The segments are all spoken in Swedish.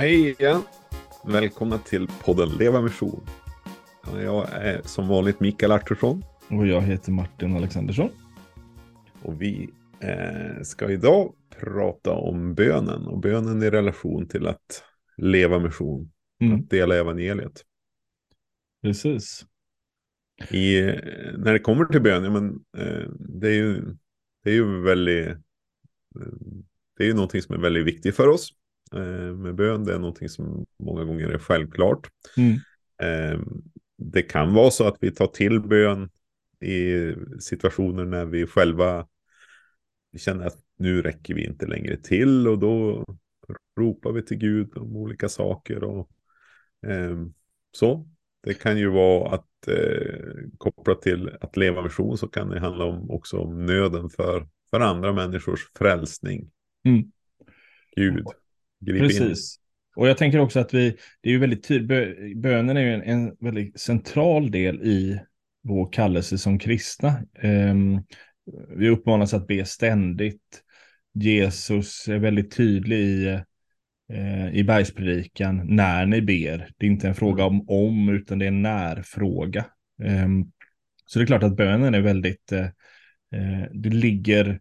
Hej igen! Välkomna till podden Leva Mission. Jag är som vanligt Mikael Artursson. Och jag heter Martin Alexandersson. Och vi eh, ska idag prata om bönen och bönen i relation till att leva mission. Mm. Att dela evangeliet. Precis. I, när det kommer till bön, ja, men, eh, det, är ju, det är ju väldigt, eh, det är ju någonting som är väldigt viktigt för oss eh, med bön. Det är någonting som många gånger är självklart. Mm. Eh, det kan vara så att vi tar till bön i situationer när vi själva känner att nu räcker vi inte längre till och då ropar vi till Gud om olika saker och eh, så. Det kan ju vara att eh, kopplat till att leva vision så kan det handla om också om nöden för, för andra människors frälsning. Mm. Gud, grip Precis. In. Och jag tänker också att vi, det är ju väldigt tydligt, bönen är ju en, en väldigt central del i vår kallelse som kristna. Um, vi uppmanas att be ständigt. Jesus är väldigt tydlig i, uh, i bergspredikan när ni ber. Det är inte en fråga om om, utan det är en när-fråga. Um, så det är klart att bönen är väldigt, uh, det, ligger,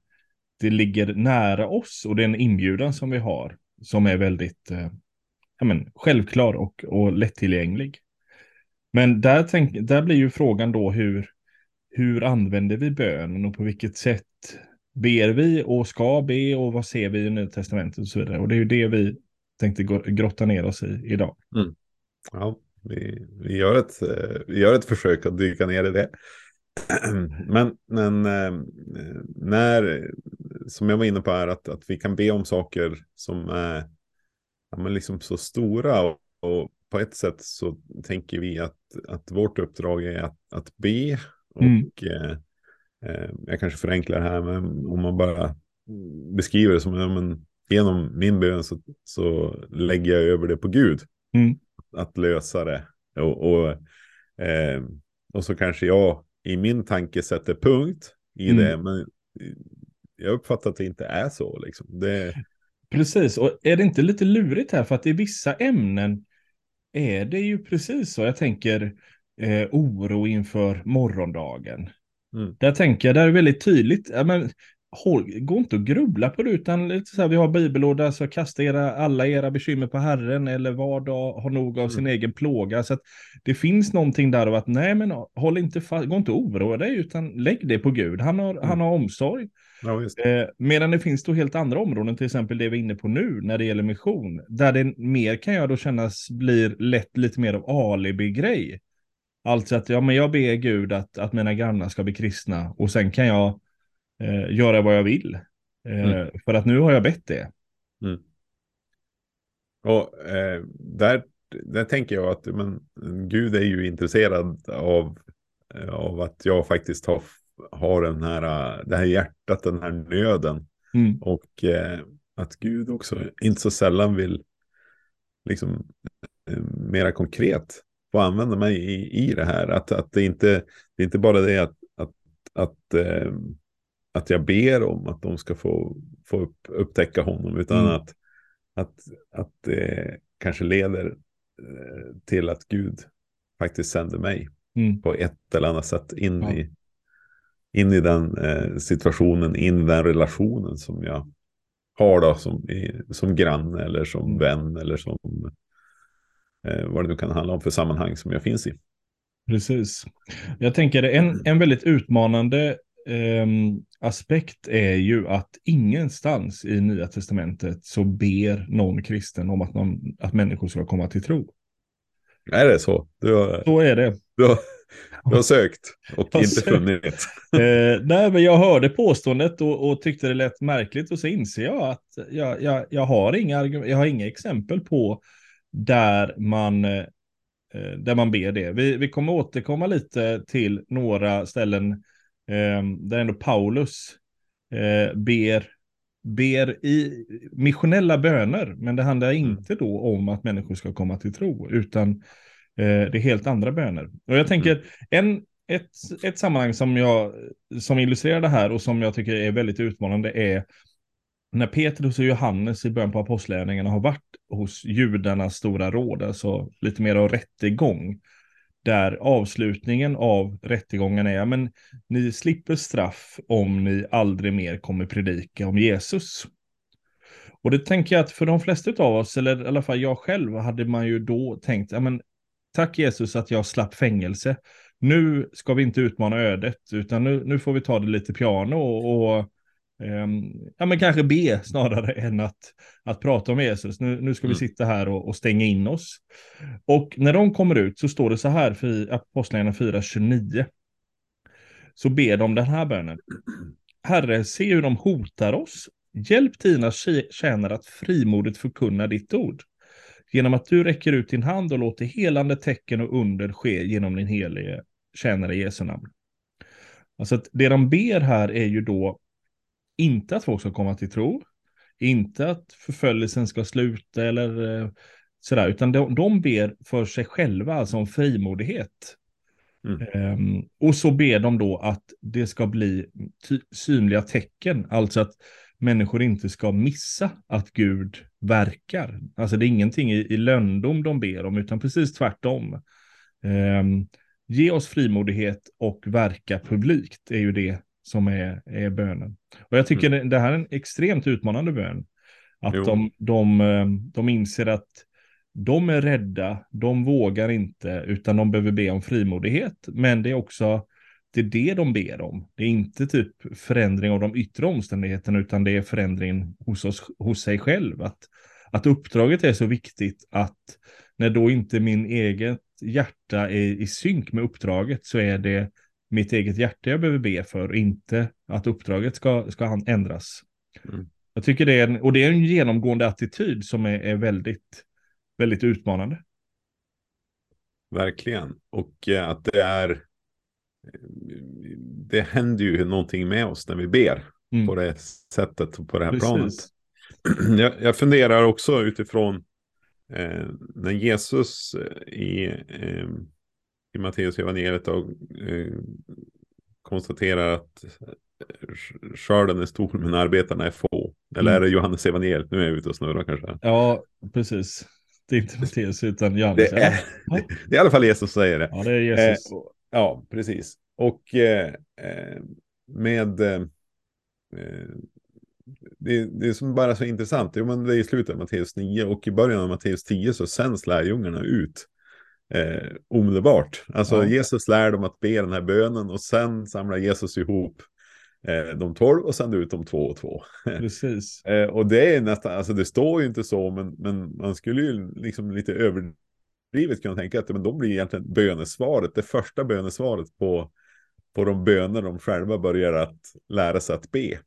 det ligger nära oss och det är en inbjudan som vi har som är väldigt eh, ja, men, självklar och, och lättillgänglig. Men där, tänk, där blir ju frågan då hur, hur använder vi bönen och på vilket sätt ber vi och ska be och vad ser vi i Nya Testamentet och så vidare. Och det är ju det vi tänkte grotta ner oss i idag. Mm. Ja, vi, vi, gör ett, eh, vi gör ett försök att dyka ner i det. Men, men eh, när, som jag var inne på är att, att vi kan be om saker som är ja, men liksom så stora och, och på ett sätt så tänker vi att, att vårt uppdrag är att, att be. Och mm. eh, jag kanske förenklar här, men om man bara beskriver det som ja, men, genom min bön så, så lägger jag över det på Gud. Mm. Att lösa det. Och, och, eh, och så kanske jag i min tanke sätter punkt i mm. det. Men jag uppfattar att det inte är så. Liksom. Det... Precis, och är det inte lite lurigt här? För att i vissa ämnen är det ju precis så. Jag tänker eh, oro inför morgondagen. Mm. Där tänker jag, där är det väldigt tydligt. Ja, men, håll, gå inte och grubbla på det, utan lite så här, vi har bibellåda, så kasta era, alla era bekymmer på Herren, eller var dag har nog av mm. sin egen plåga. Så att det finns någonting där av att, nej men håll inte fast, gå inte och oroa dig, utan lägg det på Gud. Han har, mm. han har omsorg. Ja, eh, medan det finns då helt andra områden, till exempel det vi är inne på nu när det gäller mission, där det mer kan jag då kännas blir lätt lite mer av alibi-grej. Alltså att ja, men jag ber Gud att, att mina grannar ska bli kristna och sen kan jag eh, göra vad jag vill. Eh, mm. För att nu har jag bett det. Mm. Och eh, där, där tänker jag att men, Gud är ju intresserad av, av att jag faktiskt har har den här, det här hjärtat, den här nöden. Mm. Och eh, att Gud också inte så sällan vill liksom eh, mera konkret få använda mig i, i det här. Att, att det, inte, det är inte bara det att, att, att, eh, att jag ber om att de ska få, få upp, upptäcka honom, utan mm. att, att, att det kanske leder eh, till att Gud faktiskt sänder mig mm. på ett eller annat sätt in ja. i in i den eh, situationen, in i den relationen som jag har då som, i, som granne eller som mm. vän eller som eh, vad det nu kan handla om för sammanhang som jag finns i. Precis. Jag tänker en, en väldigt utmanande eh, aspekt är ju att ingenstans i Nya Testamentet så ber någon kristen om att, någon, att människor ska komma till tro. Är det så? Du har, så är det. Du har, du har sökt och inte sökt. funnit. eh, nej, men jag hörde påståendet och, och, tyckte det lät märkligt och så inser jag att jag, jag, jag, har, inga, jag har inga exempel på där man, eh, där man ber det. Vi, vi kommer återkomma lite till några ställen eh, där ändå Paulus eh, ber ber i missionella böner, men det handlar mm. inte då om att människor ska komma till tro, utan eh, det är helt andra böner. Och jag tänker, mm. en, ett, ett sammanhang som, jag, som illustrerar det här och som jag tycker är väldigt utmanande är när Petrus och Johannes i början på apostlärningarna har varit hos judarnas stora råd, alltså lite mer av rättegång. Där avslutningen av rättegången är, men ni slipper straff om ni aldrig mer kommer predika om Jesus. Och det tänker jag att för de flesta av oss, eller i alla fall jag själv, hade man ju då tänkt, ja men tack Jesus att jag slapp fängelse. Nu ska vi inte utmana ödet, utan nu, nu får vi ta det lite piano och, och ja, men kanske be snarare än att, att prata om Jesus. Nu, nu ska vi mm. sitta här och, och, stänga in oss. Och när de kommer ut så står det så här för Apostlagärningarna 4.29. Så ber de den här bönen. Herre, se hur de hotar oss. Hjälp dina tjänare att frimodigt förkunna ditt ord genom att du räcker ut din hand och låter helande tecken och under ske genom din helige tjänare i Jesu namn. Alltså att det de ber här är ju då inte att folk ska komma till tro, inte att förföljelsen ska sluta eller eh, sådär, utan de, de ber för sig själva, alltså om frimodighet. Mm. Um, och så ber de då att det ska bli synliga tecken, alltså att människor inte ska missa att Gud verkar. Alltså det är ingenting i, i löndom de ber om, utan precis tvärtom. Um, ge oss frimodighet och verka publikt är ju det som är, är bönen. Och jag tycker mm. det, det här är en extremt utmanande bön. Att de, de, ehm, de inser att de är rädda, de vågar inte, utan de behöver be om frimodighet. Men det är också det är det de ber om. Det är inte typ förändring av de yttre omständigheterna, utan det är förändring hos, oss, hos sig själv. Att, att uppdraget är så viktigt att när då inte min eget hjärta är i synk med uppdraget så är det mitt eget hjärta jag behöver be för, inte att uppdraget ska, ska ändras. Mm. Jag tycker det är en, och det är en genomgående attityd som är, är väldigt, väldigt utmanande. Verkligen, och eh, att det är det händer ju någonting med oss när vi ber mm. på det sättet och på det här Precis. planet. Jag, jag, funderar också utifrån eh, när Jesus eh, i, eh, i Matteus evangeliet då, eh, konstaterar att eh, skörden är stor men arbetarna är få. Eller mm. är det Johannes evangeliet? Nu är jag ute och snurrar kanske. Ja, precis. Det är inte Matteus utan Johannes. Det är, det, det är i alla fall Jesus som säger det. Ja, det är Jesus. Eh, Ja, precis. Och eh, eh med... Eh, det, det, är som bara så intressant. Jo, men det är i slutet av Matteus 9 och i början av Matteus 10 så sänds lärjungarna ut eh, omedelbart. Alltså ja. Jesus lär dem att be den här bönen och sen samlar Jesus ihop eh, de tolv och sänder ut dem två och två. Precis. eh, och det är nästan, alltså det står ju inte så, men, men man skulle ju liksom lite över överdrivet kunna tänka att men de blir egentligen bönesvaret, det första bönesvaret på, på de böner de själva börjar att lära sig att be.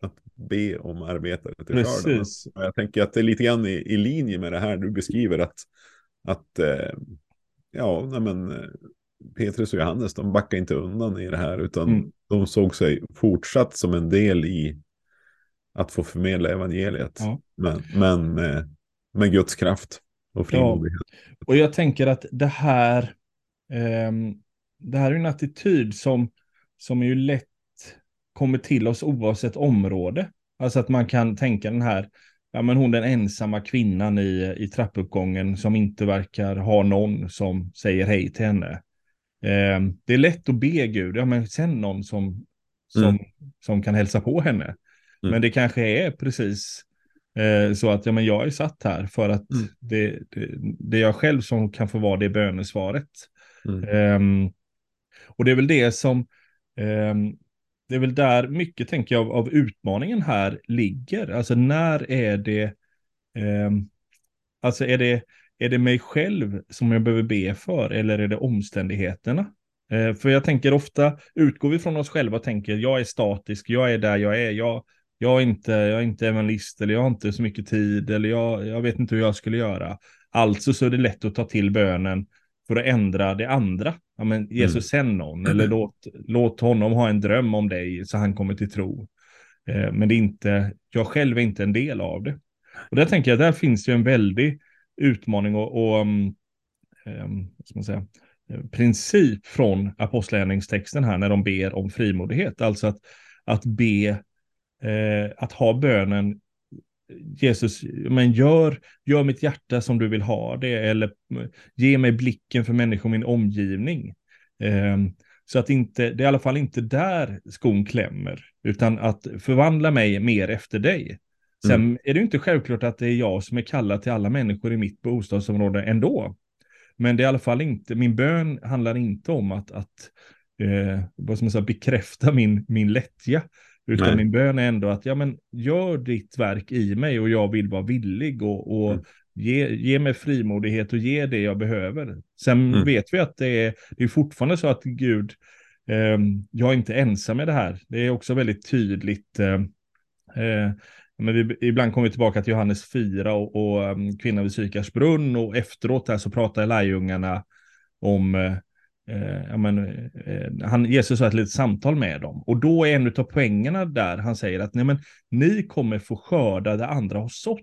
Att be om arbetare till Precis. Jag tänker att det är lite grann i, i linje med det här du beskriver att, att eh, ja, nej men, eh, Petrus och Johannes, de backar inte undan i det här, utan mm. de såg sig fortsatt som en del i att få förmedla evangeliet. Ja. Men, men med, med Guds kraft och frimodighet. Ja. Och jag tänker att det här, eh, det här är en attityd som, som är ju lätt kommer till oss oavsett område. Alltså att man kan tänka den här, ja men hon den ensamma kvinnan i, i trappuppgången som inte verkar ha någon som säger hej till henne. Eh, det är lätt att be Gud, ja men sen någon som, som, mm. som kan hälsa på henne. Mm. Men det kanske är precis Eh, så att ja, men jag är satt här för att mm. det, det, det, är jag själv som kan få vara det bönesvaret. Um, och det är väl det som, um, det är väl där mycket tänker jag av, av, utmaningen här ligger. Alltså när är det, eh, alltså är det, är det mig själv som jag behöver be för eller är det omständigheterna? Eh, för jag tänker ofta utgår vi från oss själva och tänker jag är statisk, jag är där jag är, jag, jag är inte, jag är inte evangelist eller jag har inte så mycket tid eller jag, jag vet inte hur jag skulle göra. Alltså så är det lätt att ta till bönen för att ändra det andra. Ja, men Jesus mm. sänd någon eller låt, låt honom ha en dröm om dig så han kommer till tro. Eh, men det är inte, jag själv är inte en del av det. Och där tänker jag, där finns ju en väldig utmaning och, och um, um, ska man säga, princip från apostlagärningstexten här när de ber om frimodighet. Alltså att, att be eh, att ha bönen Jesus, men gör, gör mitt hjärta som du vill ha det, eller ge mig blicken för människor i min omgivning. Eh, så att inte, det är i alla fall inte där skon klämmer, utan att förvandla mig mer efter dig. Sen mm. är det inte självklart att det är jag som är kallad till alla människor i mitt bostadsområde ändå. Men det är i alla fall inte, min bön handlar inte om att, att eh, vad som säga, bekräfta min, min lättja. Utan Nej. min bön är ändå att, ja men gör ditt verk i mig och jag vill vara villig och, och mm. ge, ge mig frimodighet och ge det jag behöver. Sen mm. vet vi att det är, det är fortfarande så att Gud, eh, jag är inte ensam med det här. Det är också väldigt tydligt. Eh, eh, men vi, ibland kommer vi tillbaka till Johannes 4 och, och um, kvinnan vid Sykars brunn och efteråt där så pratar lärjungarna om eh, men, eh, han, Jesus har ett litet samtal med dem. Och då är en av poängerna där han säger att nej, men, ni kommer få skörda det andra har sått.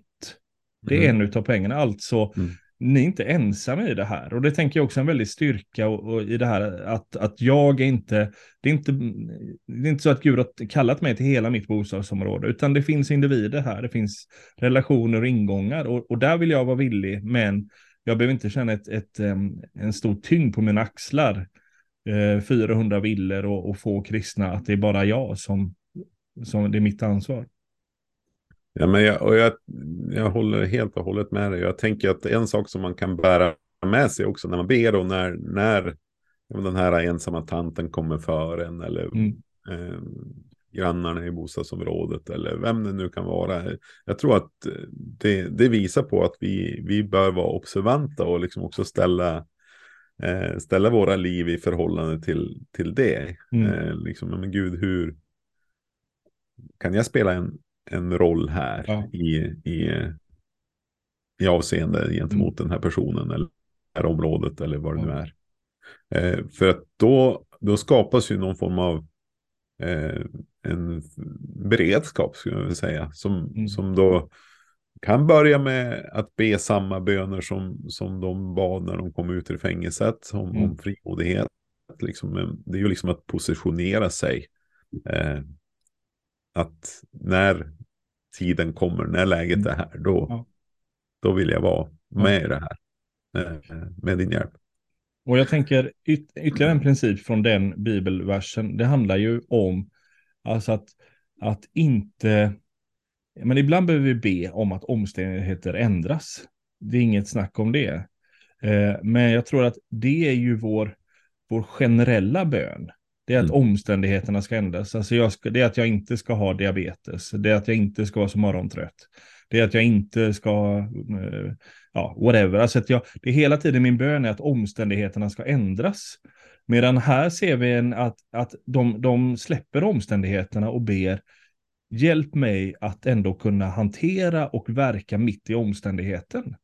Det är mm. en av poängerna. Alltså, mm ni är inte ensamma i det här. Och det tänker jag också är en väldig styrka och, och i det här att, att jag är inte, det är inte, det är inte så att Gud har kallat mig till hela mitt bostadsområde, utan det finns individer här, det finns relationer och ingångar och, och där vill jag vara villig, men jag behöver inte känna ett, ett, en stor tyngd på mina axlar. 400 eh, villor och, och få kristna, att det är bara jag som, som det är mitt ansvar. Ja, men jag, och jag, jag håller helt och hållet med dig. Jag tänker att en sak som man kan bära med sig också när man ber och när, när den här ensamma tanten kommer för en eller mm. eh, grannarna i bostadsområdet eller vem det nu kan vara. Jag tror att det, det visar på att vi, vi bör vara observanta och liksom också ställa, eh, ställa våra liv i förhållande till, till det. Mm. Eh, liksom, men gud, hur kan jag spela en en roll här ja. i, i, i avseende gentemot mm. den här personen eller det här området eller vad det ja. nu är. Eh, för att då, då skapas ju någon form av eh, en beredskap skulle jag vilja säga. Som, mm. som då kan börja med att be samma böner som, som de bad när de kom ut ur fängelset. Om, mm. om frimodighet. Liksom, det är ju liksom att positionera sig. Eh, att när tiden kommer, när läget mm. är här, då, då vill jag vara med i det här. Eh, med din hjälp. Och jag tänker yt ytterligare en princip från den bibelversen. Det handlar ju om alltså att, att inte, men ibland behöver vi be om att omständigheter ändras. Det är inget snack om det. Eh, men jag tror att det är ju vår, vår generella bön. Det är att mm. omständigheterna ska ändras. Alltså jag ska, det är att jag inte ska ha diabetes. Det är att jag inte ska vara så morgontrött. Det är att jag inte ska, eh, ja, whatever. Alltså att jag, det är hela tiden min bön är att omständigheterna ska ändras. Medan här ser vi en, att, att de, de släpper omständigheterna och ber hjälp mig att ändå kunna hantera och verka mitt i omständigheten.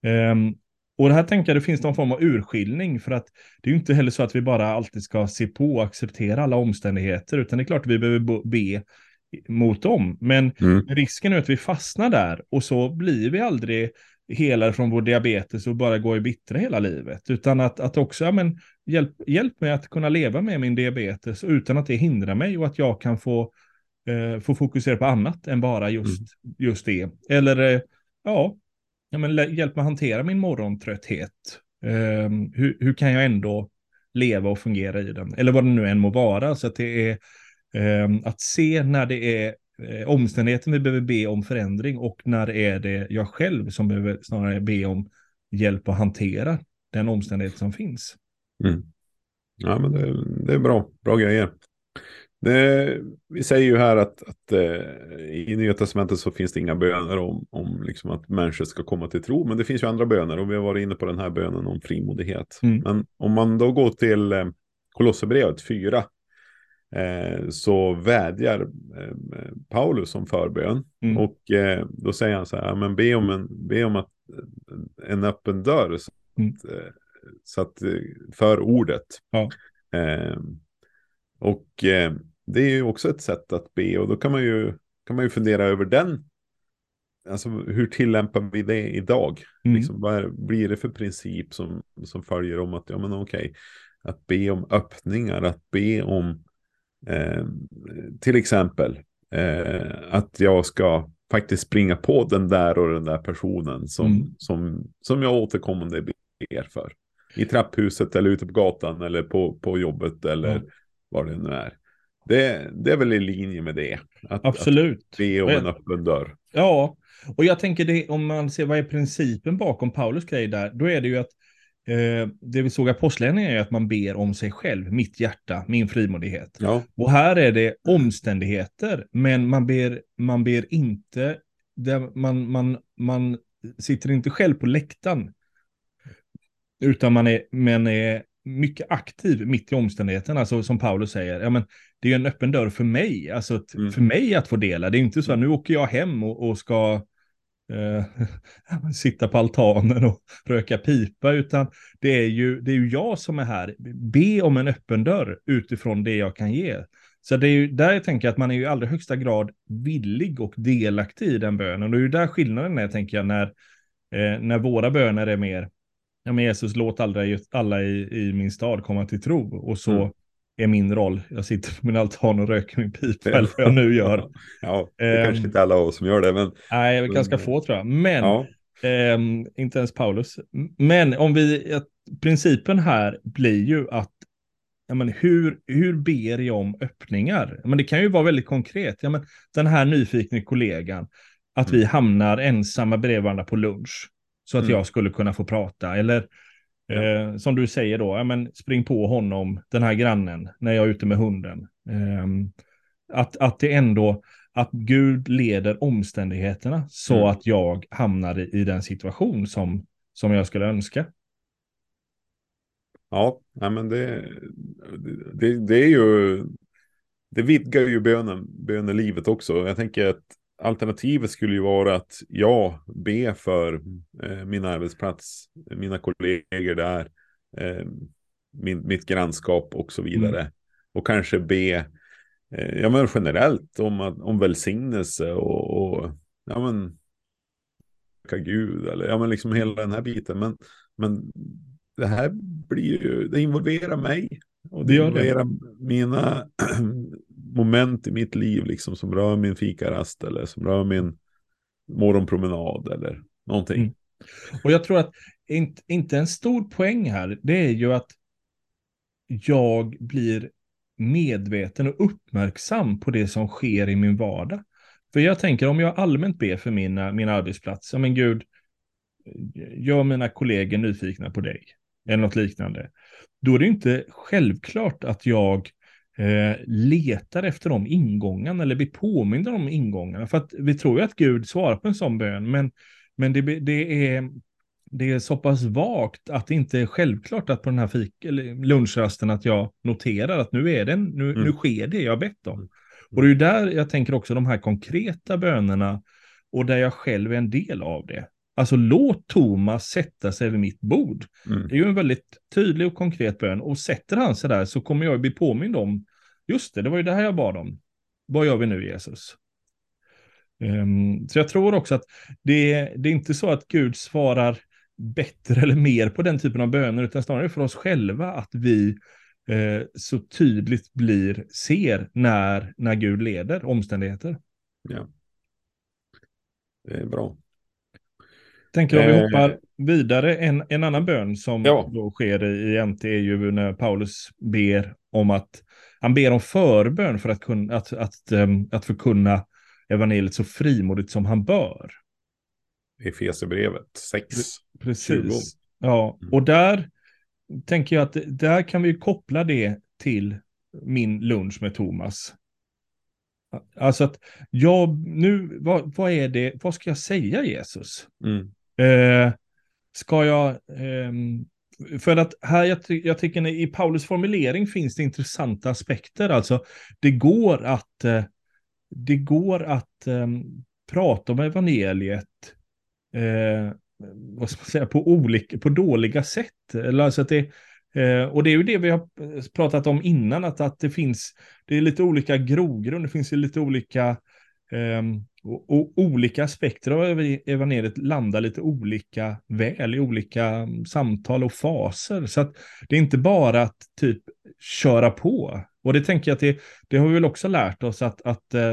Ja. Um, och det här tänker jag, det finns någon form av urskiljning för att det är ju inte heller så att vi bara alltid ska se på och acceptera alla omständigheter, utan det är klart att vi behöver be mot dem. Men mm. risken är att vi fastnar där och så blir vi aldrig helare från vår diabetes och bara går i bittra hela livet, utan att, att också, ja, men, hjälp, hjälp mig att kunna leva med min diabetes utan att det hindrar mig och att jag kan få, eh, få fokusera på annat än bara just, mm. just det. Eller, eh, ja, ja, men hjälp mig hantera min morgontrötthet. Eh, hur, hur kan jag ändå leva och fungera i den? Eller vad det nu än må vara. Så att det är att se när det är eh, omständigheten vi behöver be om förändring och när är det jag själv som behöver snarare be om hjälp att hantera den omständighet som finns. Mm. Ja, men det, det, är bra, bra grejer. Det, vi säger ju här att, att eh, i Nya Testamentet så finns det inga böner om, om liksom att människor ska komma till tro. Men det finns ju andra böner och vi har varit inne på den här bönen om frimodighet. Mm. Men om man då går till eh, Kolosserbrevet 4 eh, så vädjar eh, Paulus om förbön. Mm. Och eh, då säger han så här, men be om, en, be om att, en öppen dörr. Så att, mm. så att för ordet. Ja. och det är ju också ett sätt att be och då kan man ju, kan man ju fundera över den. Alltså hur tillämpar vi det idag? Mm. Liksom, vad är, blir det för princip som, som följer om att, ja men okej, att be om öppningar, att be om eh, till exempel eh, att jag ska faktiskt springa på den där och den där personen som, Mm. som, som jag återkommande ber för. I trapphuset eller ute på gatan eller på, på jobbet eller Ja. vad det nu är. Det, det är väl i linje med det. Att, Absolut. att be om en öppen dörr. Ja, och jag tänker det, om man ser vad är principen bakom Paulus grej där, då är det ju att eh, det vi såg i Apostlagärningarna är att man ber om sig själv, mitt hjärta, min frimodighet. Ja, Och här är det omständigheter, men man ber, man ber inte, man, man, man sitter inte själv på läktaren, utan man är, man är mycket aktiv mitt i omständigheterna, alltså som Paulus säger, ja men det är en öppen dörr för mig, alltså Mm. för mig att få dela, det är inte så att nu åker jag hem och, och ska eh, sitta på altanen och röka pipa, utan det är, ju, det är ju jag som är här. Be om en öppen dörr utifrån det jag kan ge. Så det är ju där jag tänker att man är ju i allra högsta grad villig och delaktig i den bönen. Och det är ju där skillnaden är, tänker jag, när, eh, när våra böner är mer, ja men Jesus låt aldrig alla i, i min stad komma till tro. Och så Mm är min roll, jag sitter på min altan och röker min pipa, eller vad jag nu gör. Ja, det är Ehm. kanske inte alla av oss som gör det, men Nej, är ganska få tror jag. Men ja. Ehm, inte ens Paulus. Men om vi, att principen här blir ju att ja, men hur, hur ber jag om öppningar? Ja, Men det kan ju vara väldigt konkret. Ja, men den här nyfikna kollegan, att vi hamnar ensamma bredvid varandra på lunch. Så att Mm. jag skulle kunna få prata. Eller. Eh, som du säger då, ja, men spring på honom, den här grannen, när jag är ute med hunden. Ehm, att, att det ändå, att Gud leder omständigheterna så Mm. att jag hamnar i, i den situation som, som jag skulle önska. Ja, men det, det, det är ju, det vidgar ju bönen, bönelivet också. Jag tänker att alternativet skulle ju vara att jag ber för eh, min arbetsplats, mina kollegor där, eh, min, mitt grannskap och så vidare. Och kanske be, eh, ja men generellt om, om välsignelse och, och ja men, Gud eller ja men liksom hela den här biten. Men, men det här blir ju, det involverar mig. Och det, Det gör det. involverar mina moment i mitt liv liksom som rör min fikarast eller som rör min morgonpromenad eller någonting. Mm. Och jag tror att inte, inte en stor poäng här, det är ju att jag blir medveten och uppmärksam på det som sker i min vardag. För jag tänker om jag allmänt ber för mina, min arbetsplats, ja men gud, gör mina kollegor nyfikna på dig, eller något liknande. Då är det inte självklart att jag eh, letar efter de ingångarna eller blir påmind om ingångarna. För att vi tror ju att Gud svarar på en sån bön, men, men det, det, är, det är så pass vagt att det inte är självklart att på den här fik, lunchrasten att jag noterar att nu är det, nu, Mm. nu sker det jag bett om. Och det är ju där jag tänker också de här konkreta bönerna och där jag själv är en del av det. Alltså låt Thomas sätta sig vid mitt bord. Mm. Det är ju en väldigt tydlig och konkret bön. Och sätter han sig där så kommer jag bli påmind om, just det, det var ju det här jag bad om. Vad gör vi nu Jesus? Ehm, så jag tror också att det, det är inte så att Gud svarar bättre eller mer på den typen av böner, utan snarare för oss själva att vi eh, så tydligt blir, ser när, när Gud leder omständigheter. Ja. Det är bra. Tänker om vi Eh. hoppar vidare, en, en annan bön som Ja. då sker i i MT är ju när Paulus ber om att, han ber om förbön för att, kunna, att, att, ehm, att förkunna evangeliet så frimodigt som han bör. Efesierbrevet 6. Precis. 20. Ja, Mm. och där tänker jag att där kan vi koppla det till min lunch med Thomas. Alltså att jag, nu, vad, vad är det, vad ska jag säga Jesus? Mm. Eh, ska jag... Eh, för att här, jag, jag tycker i Paulus formulering finns det intressanta aspekter. Alltså, det går att, eh, det går att eh, prata om evangeliet eh, vad ska man säga, på, olika, på dåliga sätt. Eller alltså att det, eh, och det är ju det vi har eh, pratat om innan, att, att det finns, det är lite olika grogrund, det finns ju lite olika Ehm, och, och olika aspekter av ev- evangeliet landar lite olika väl i olika mm, samtal och faser. Så att det är inte bara att typ köra på. Och det tänker jag att det, det har vi väl också lärt oss att, att eh,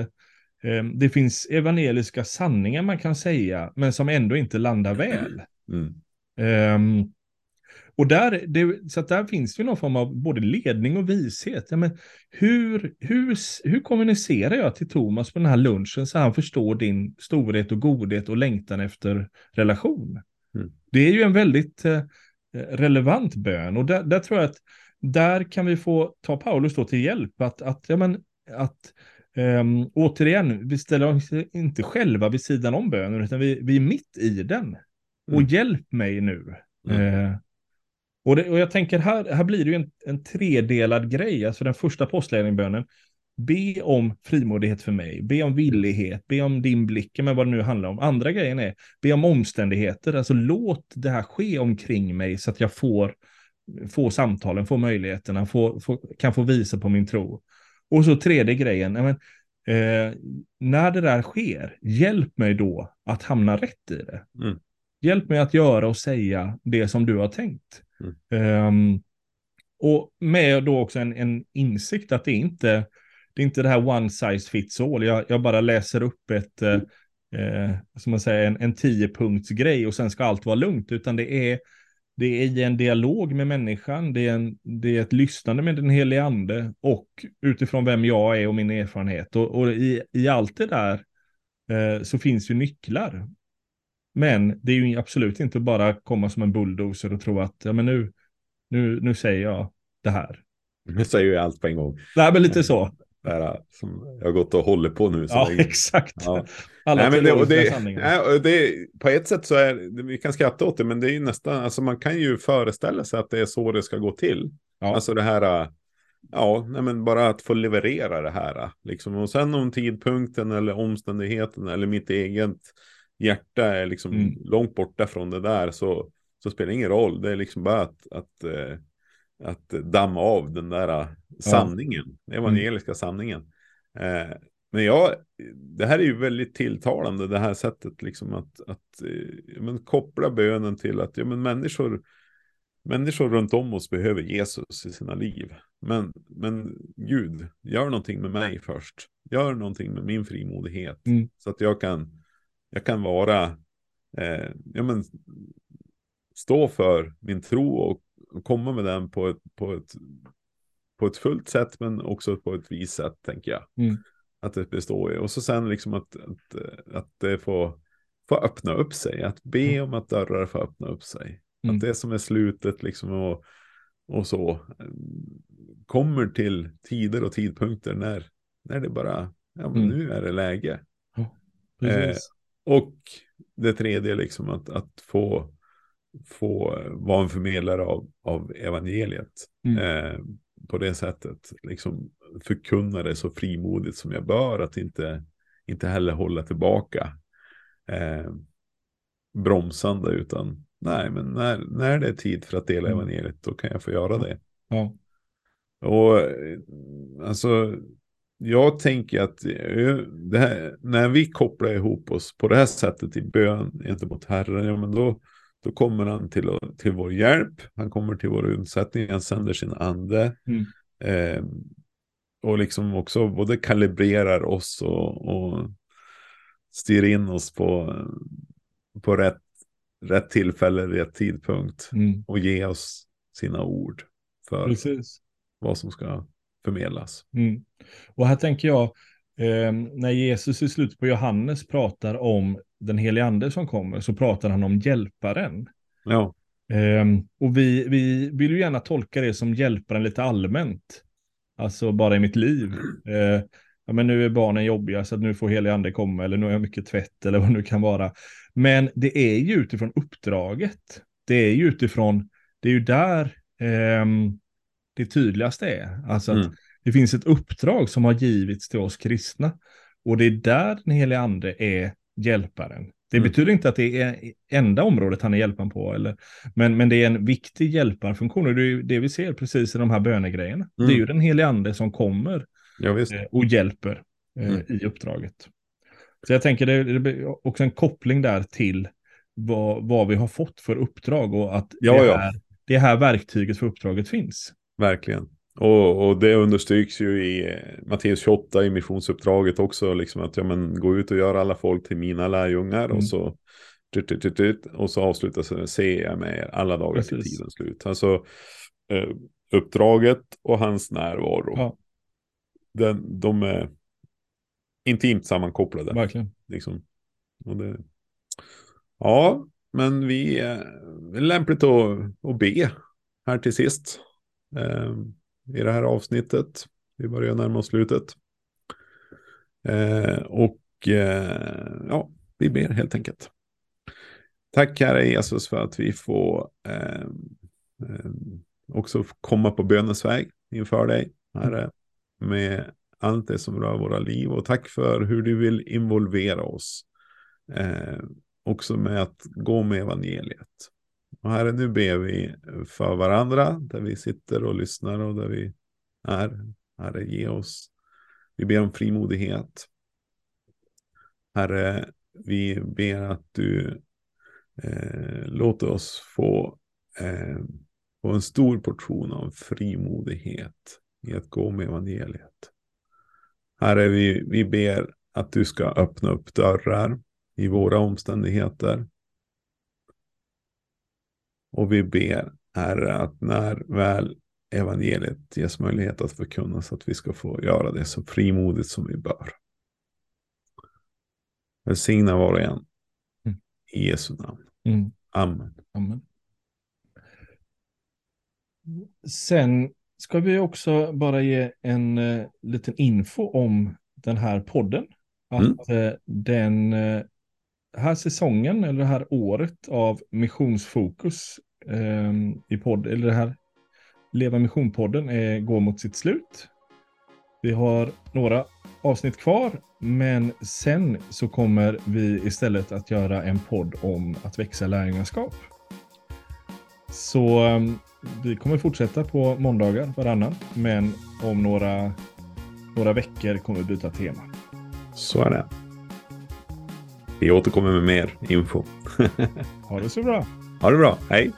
eh, det finns evangeliska sanningar man kan säga, men som ändå inte landar väl. Mm. Um, och där, det, så där finns det någon form av både ledning och vishet. Ja, men hur, hur, hur kommunicerar jag till Thomas på den här lunchen så han förstår din storhet och godhet och längtan efter relation? Mm. Det är ju en väldigt eh, relevant bön och där, där, tror jag att där kan vi få ta Paulus då till hjälp. Att, att, ja, men, att um, återigen, vi ställer oss inte själva vid sidan om bönen utan vi, vi är mitt i den. Och mm. hjälp mig nu. Mm. Eh, och, det, och jag tänker här, här blir det ju en, en tredelad grej. Alltså den första postledningbönen. Be om frimodighet för mig, be om villighet, be om din blick, men vad det nu handlar om. Andra grejen är, be om omständigheter, alltså låt det här ske omkring mig så att jag får, får samtalen, får möjligheterna, får, får, kan få visa på min tro. Och så tredje grejen, men, eh, när det där sker, hjälp mig då att hamna rätt i det. Mm. Hjälp mig att göra och säga det som du har tänkt. Mm. Um, och med då också en, en, insikt att det inte det är inte det här one size fits all. Jag, jag bara läser upp ett, eh, eh som man säger, en, en tiopunktsgrej och sen ska allt vara lugnt, utan det är, det är i en dialog med människan, det är, en, det är ett lyssnande med den helige ande och utifrån vem jag är och min erfarenhet. Och, och i, i allt det där eh, så finns ju nycklar. Men det är ju absolut inte bara komma som en bulldozer och tro att ja, men nu, nu, nu säger jag det här. Nu säger jag allt på en gång. Nej, men lite så. Det här som jag har gått och hållit på nu. Så ja, länge. exakt. Ja. Alla Nej, det, det, det, På ett sätt så är vi kan skratta åt det, men det är ju nästan, alltså man kan ju föreställa sig att det är så det ska gå till. Ja. Alltså det här, ja, nej men bara att få leverera det här. Liksom. Och sen om tidpunkten eller omständigheten eller mitt eget hjärta är liksom mm. långt borta från det där så, så spelar det ingen roll. Det är liksom bara att, att, eh, att damma av den där eh, sanningen, ja. evangeliska mm. sanningen. Eh, men ja, det här är ju väldigt tilltalande, det här sättet liksom att, att men, koppla bönen till att ja, men människor, människor runt om oss behöver Jesus i sina liv. Men, men Gud, gör någonting med mig först. Gör någonting med min frimodighet. Mm. Så att jag kan jag kan vara, eh, ja men, stå för min tro och, komma med den på ett, på ett, på ett fullt sätt, men också på ett vis sätt, tänker jag. Mm. Att det består i. Och så sen liksom att, att, att det får, får öppna upp sig, att be mm. om att dörrar får öppna upp sig. Mm. Att det som är slutet liksom och, och så kommer till tider och tidpunkter när, när det bara, ja men mm. nu är det läge. Ja, eh, och det tredje, liksom att, att få, få vara en förmedlare av, av evangeliet. Mm. Eh, på det sättet, liksom förkunna det så frimodigt som jag bör, att inte, inte heller hålla tillbaka eh, bromsande, utan nej, men när, när det är tid för att dela mm. evangeliet, då kan jag få göra det. Ja. Och alltså, jag tänker att eh, här, när vi kopplar ihop oss på det här sättet i bön gentemot Herren, ja, men då, då kommer han till, till vår hjälp, han kommer till vår undsättning, han sänder sin ande. Mm. Eh, och liksom också både kalibrerar oss och, och styr in oss på, på rätt, rätt tillfälle, rätt tidpunkt. Mm. Och ge oss sina ord för Precis. vad som ska förmedlas. Mm. Och här tänker jag, eh, när Jesus i slutet på Johannes pratar om den helige ande som kommer, så pratar han om hjälparen. Ja. Eh, och vi, vi vill ju gärna tolka det som hjälparen lite allmänt. Alltså bara i mitt liv. Eh, ja, men nu är barnen jobbiga så att nu får helig ande komma eller nu har jag mycket tvätt eller vad det nu kan vara. Men det är ju utifrån uppdraget. Det är ju utifrån, det är ju där eh, det tydligaste är. Alltså att mm. det finns ett uppdrag som har givits till oss kristna. Och det är där den helige ande är hjälparen. Det mm. betyder inte att det är enda området han är hjälparen på, eller, men, men det är en viktig hjälparfunktion. Och det är det vi ser precis i de här bönegrejerna. Mm. Det är mm. ju den helige ande som kommer ja, eh, och hjälper eh, mm. i uppdraget. Så jag tänker det är också en koppling där till vad, vad vi har fått för uppdrag och att ja, det, ja. Här, det här verktyget för uppdraget finns. Verkligen. och, och det understryks ju i eh, Matteus 28 i missionsuppdraget också, liksom att ja, men, gå ut och göra alla folk till mina lärjungar Mm. och så och så avslutas det, se jag med er alla dagar till tidens slut. Alltså eh, uppdraget och hans närvaro. Ja. Den, de är intimt sammankopplade. Verkligen. Liksom. Det... Ja, men vi eh, är lämpligt att, att be här till sist. Eh, I det här avsnittet. Vi börjar närma oss slutet. Eh, och eh, ja, vi ber helt enkelt. Tack Herre Jesus för att vi får eh, eh, också komma på bönens väg inför dig, Herre, med allt det som rör våra liv. Och tack för hur du vill involvera oss, eh, också med att gå med evangeliet. Och Herre, nu ber vi för varandra, där vi sitter och lyssnar och där vi är. Herre, ge oss. Vi ber om frimodighet. Herre, vi ber att du eh, låter oss få, eh, få en stor portion av frimodighet i att gå med evangeliet. Herre, vi, vi ber att du ska öppna upp dörrar i våra omständigheter. Och vi ber, Herre, att när väl evangeliet ges möjlighet att förkunnas, att vi ska få göra det så frimodigt som vi bör. Välsigna var och en. Mm. I Jesu namn. Mm. Amen. Amen. Sen ska vi också bara ge en eh, liten info om den här podden. Att eh, den eh, här säsongen eller det här året av missionsfokus eh, i podd, eller det här Leva Mission-podden är, går mot sitt slut. Vi har några avsnitt kvar, men sen så kommer vi istället att göra en podd om att växa lärjungaskap. Så ehm, vi kommer fortsätta på måndagar varannan, men om några, några veckor kommer vi byta tema. Så är det. Vi återkommer med mer info. Ha det så bra! Ha det bra. Hej!